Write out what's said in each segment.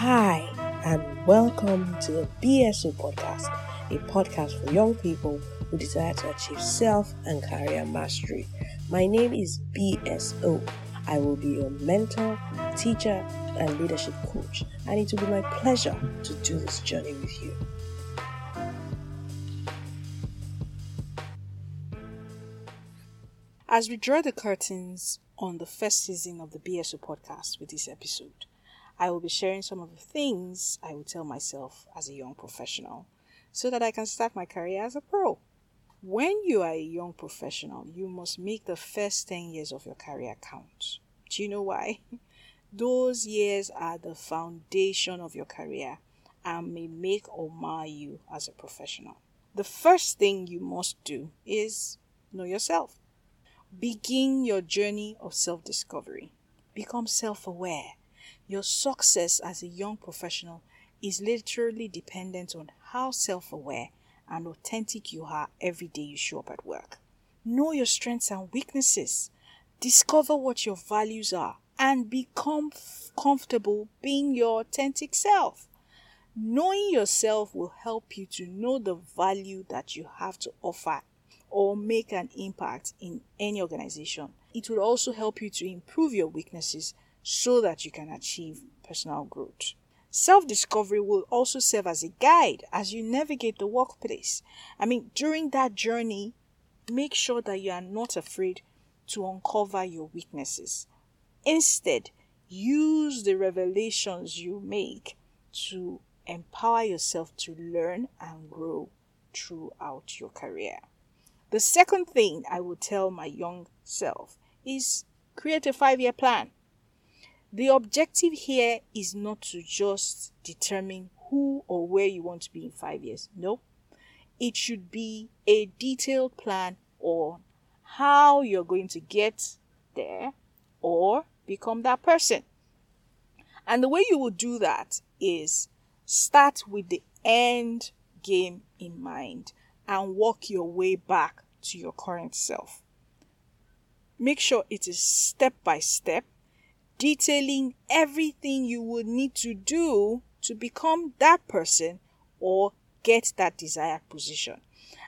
Hi, and welcome to the BSO podcast, a podcast for young people who desire to achieve self and career mastery. My name is BSO. I will be your mentor, teacher, and leadership coach, and it will be my pleasure to do this journey with you. As we draw the curtains on the first season of the BSO podcast with this episode, I will be sharing some of the things I will tell myself as a young professional so that I can start my career as a pro. When you are a young professional, you must make the first 10 years of your career count. Do you know why? Those years are the foundation of your career and may make or mar you as a professional. The first thing you must do is know yourself. Begin your journey of self discovery. Become self aware. Your success as a young professional is literally dependent on how self aware and authentic you are every day you show up at work. Know your strengths and weaknesses. Discover what your values are and become comfortable being your authentic self. Knowing yourself will help you to know the value that you have to offer or make an impact in any organization. It will also help you to improve your weaknesses so that you can achieve personal growth. Self discovery will also serve as a guide as you navigate the workplace. I mean, during that journey, make sure that you are not afraid to uncover your weaknesses. Instead, use the revelations you make to empower yourself to learn and grow throughout your career. The second thing I would tell my young self is create a five year plan. The objective here is not to just determine who or where you want to be in five years. No, it should be a detailed plan on how you're going to get there or become that person. And the way you will do that is start with the end game in mind and work your way back to your current self. Make sure it is step by step detailing everything you would need to do to become that person or get that desired position.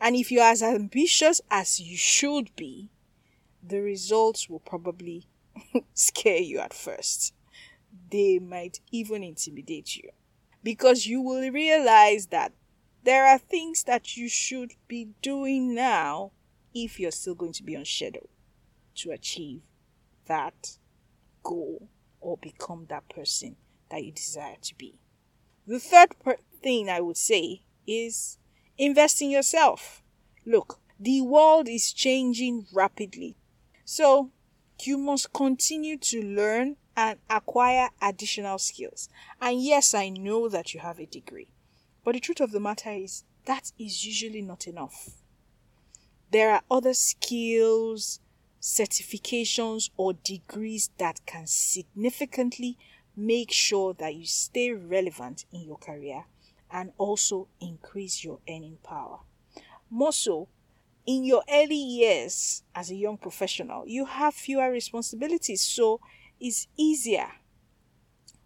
And if you're as ambitious as you should be, the results will probably scare you at first. They might even intimidate you because you will realize that there are things that you should be doing now if you're still going to be on schedule to achieve that goal or become that person that you desire to be. The third per- thing I would say is invest in yourself. Look, the world is changing rapidly. So you must continue to learn and acquire additional skills. And yes, I know that you have a degree. But the truth of the matter is that is usually not enough. There are other skills, certifications, or degrees that can significantly make sure that you stay relevant in your career and also increase your earning power. More so, in your early years as a young professional, you have fewer responsibilities, so it's easier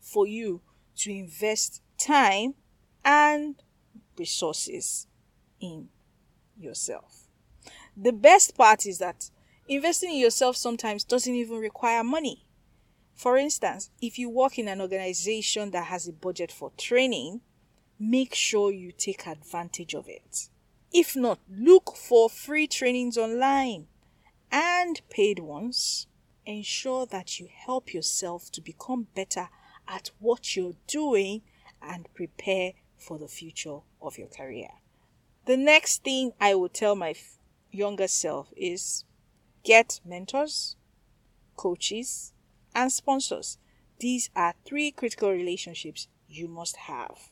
for you to invest time and resources in yourself. The best part is that investing in yourself sometimes doesn't even require money. For instance, if you work in an organization that has a budget for training, make sure you take advantage of it. If not, look for free trainings online and paid ones. Ensure that you help yourself to become better at what you're doing and prepare for the future of your career. The next thing I would tell my younger self is get mentors, coaches, and sponsors. These are three critical relationships you must have.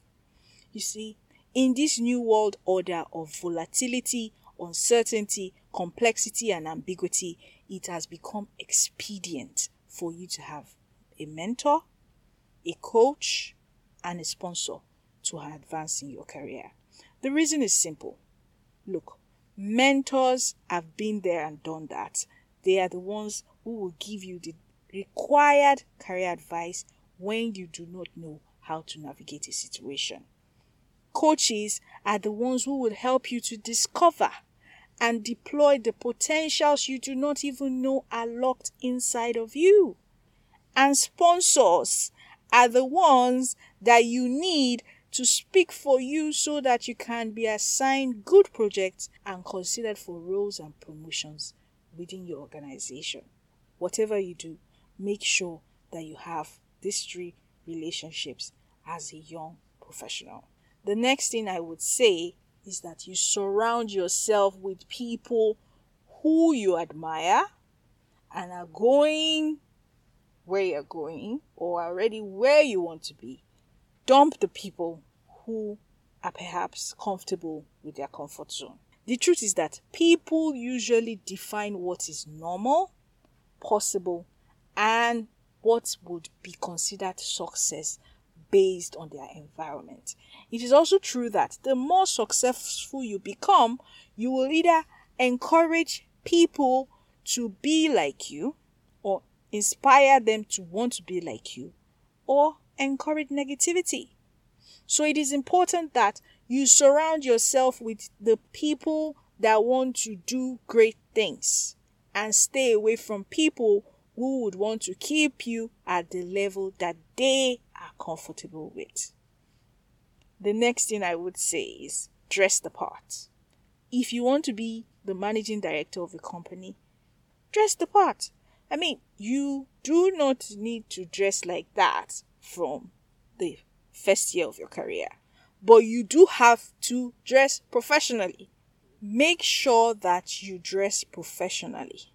You see, in this new world order of volatility, uncertainty, complexity, and ambiguity, it has become expedient for you to have a mentor, a coach, and a sponsor to advance in your career. The reason is simple. Look, mentors have been there and done that. They are the ones who will give you the required career advice when you do not know how to navigate a situation. Coaches are the ones who will help you to discover and deploy the potentials you do not even know are locked inside of you. And sponsors are the ones that you need to speak for you so that you can be assigned good projects and considered for roles and promotions within your organization. Whatever you do, make sure that you have these three relationships as a young professional. The next thing I would say is that you surround yourself with people who you admire and are going where you're going or already where you want to be. Dump the people who are perhaps comfortable with their comfort zone. The truth is that people usually define what is normal, possible, and what would be considered success based on their environment. It is also true that the more successful you become, you will either encourage people to be like you or inspire them to want to be like you or encourage negativity. So it is important that you surround yourself with the people that want to do great things and stay away from people who would want to keep you at the level that they are comfortable with. The next thing I would say is dress the part. If you want to be the managing director of a company, dress the part. I mean, you do not need to dress like that from the first year of your career, but you do have to dress professionally. Make sure that you dress professionally.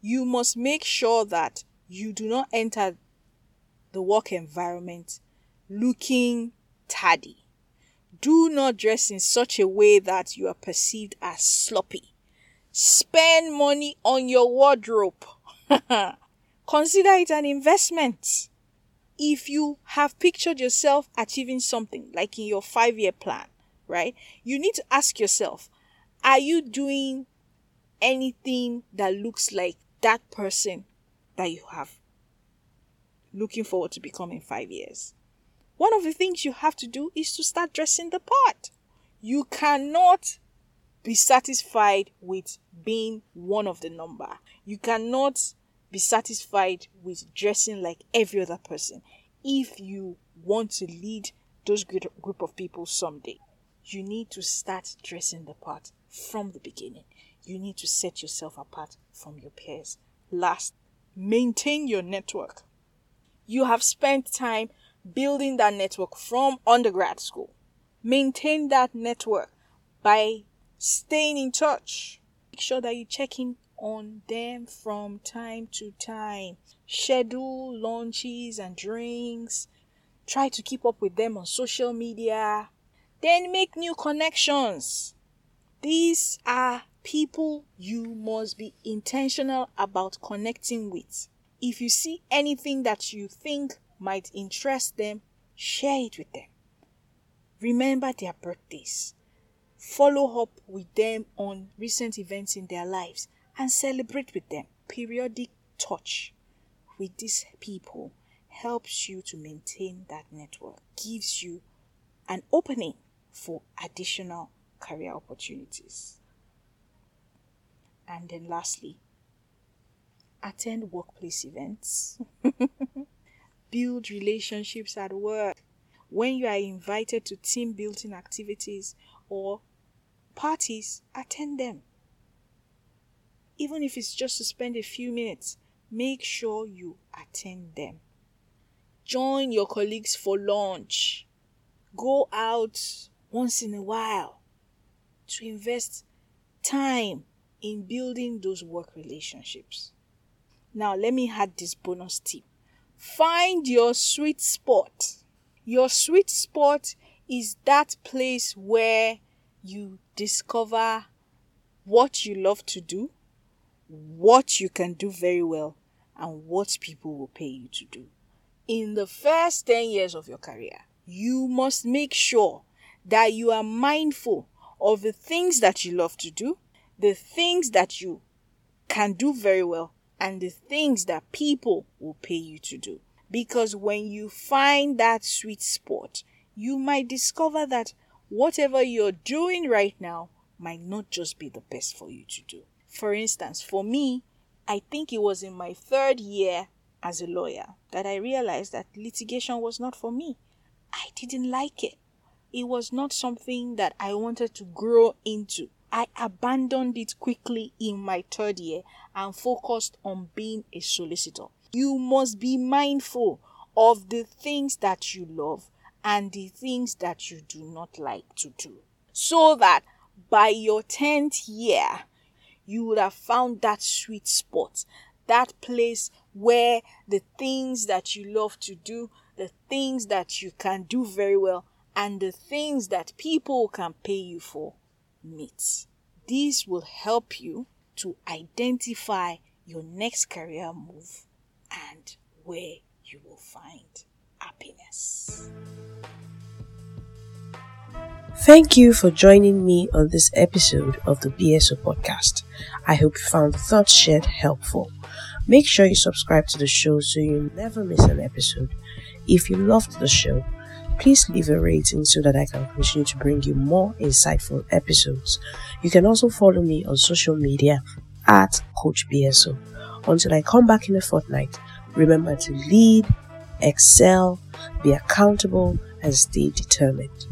You must make sure that you do not enter the work environment looking tardy. Do not dress in such a way that you are perceived as sloppy. Spend money on your wardrobe. Consider it an investment. If you have pictured yourself achieving something, like in your five year plan, right, you need to ask yourself are you doing anything that looks like that person that you have looking forward to become in five years. One of the things you have to do is to start dressing the part. You cannot be satisfied with being one of the number. You cannot be satisfied with dressing like every other person if you want to lead those group of people someday. You need to start dressing the part from the beginning. You need to set yourself apart from your peers. Last, maintain your network you have spent time building that network from undergrad school. Maintain that network by staying in touch. Make sure that you check in on them from time to time. Schedule lunches and drinks. Try to keep up with them on social media. Then make new connections. These are people you must be intentional about connecting with. If you see anything that you think might interest them, share it with them. Remember their birthdays. Follow up with them on recent events in their lives and celebrate with them. Periodic touch with these people helps you to maintain that network, gives you an opening for additional career opportunities. And then lastly, attend workplace events, build relationships at work. When you are invited to team building activities or parties, attend them. Even if it's just to spend a few minutes, make sure you attend them. Join your colleagues for lunch. Go out once in a while to invest time in building those work relationships. Now, let me add this bonus tip find your sweet spot. Your sweet spot is that place where you discover what you love to do, what you can do very well, and what people will pay you to do. In the first 10 years of your career, you must make sure that you are mindful of the things that you love to do, the things that you can do very well, and the things that people will pay you to do. Because when you find that sweet spot, you might discover that whatever you're doing right now might not just be the best for you to do. For instance, for me, I think it was in my third year as a lawyer that I realized that litigation was not for me. I didn't like it. It was not something that I wanted to grow into. I abandoned it quickly in my third year and focused on being a solicitor. You must be mindful of the things that you love and the things that you do not like to do. So that by your 10th year, you would have found that sweet spot, that place where the things that you love to do, the things that you can do very well, and the things that people can pay you for meet. This will help you to identify your next career move and where you will find happiness. Thank you for joining me on this episode of the BSO podcast. I hope you found the thoughts shared helpful. Make sure you subscribe to the show so you never miss an episode. If you loved the show, please leave a rating so that I can continue to bring you more insightful episodes. You can also follow me on social media at Coach BSO. Until I come back in a fortnight, remember to lead, excel, be accountable, and stay determined.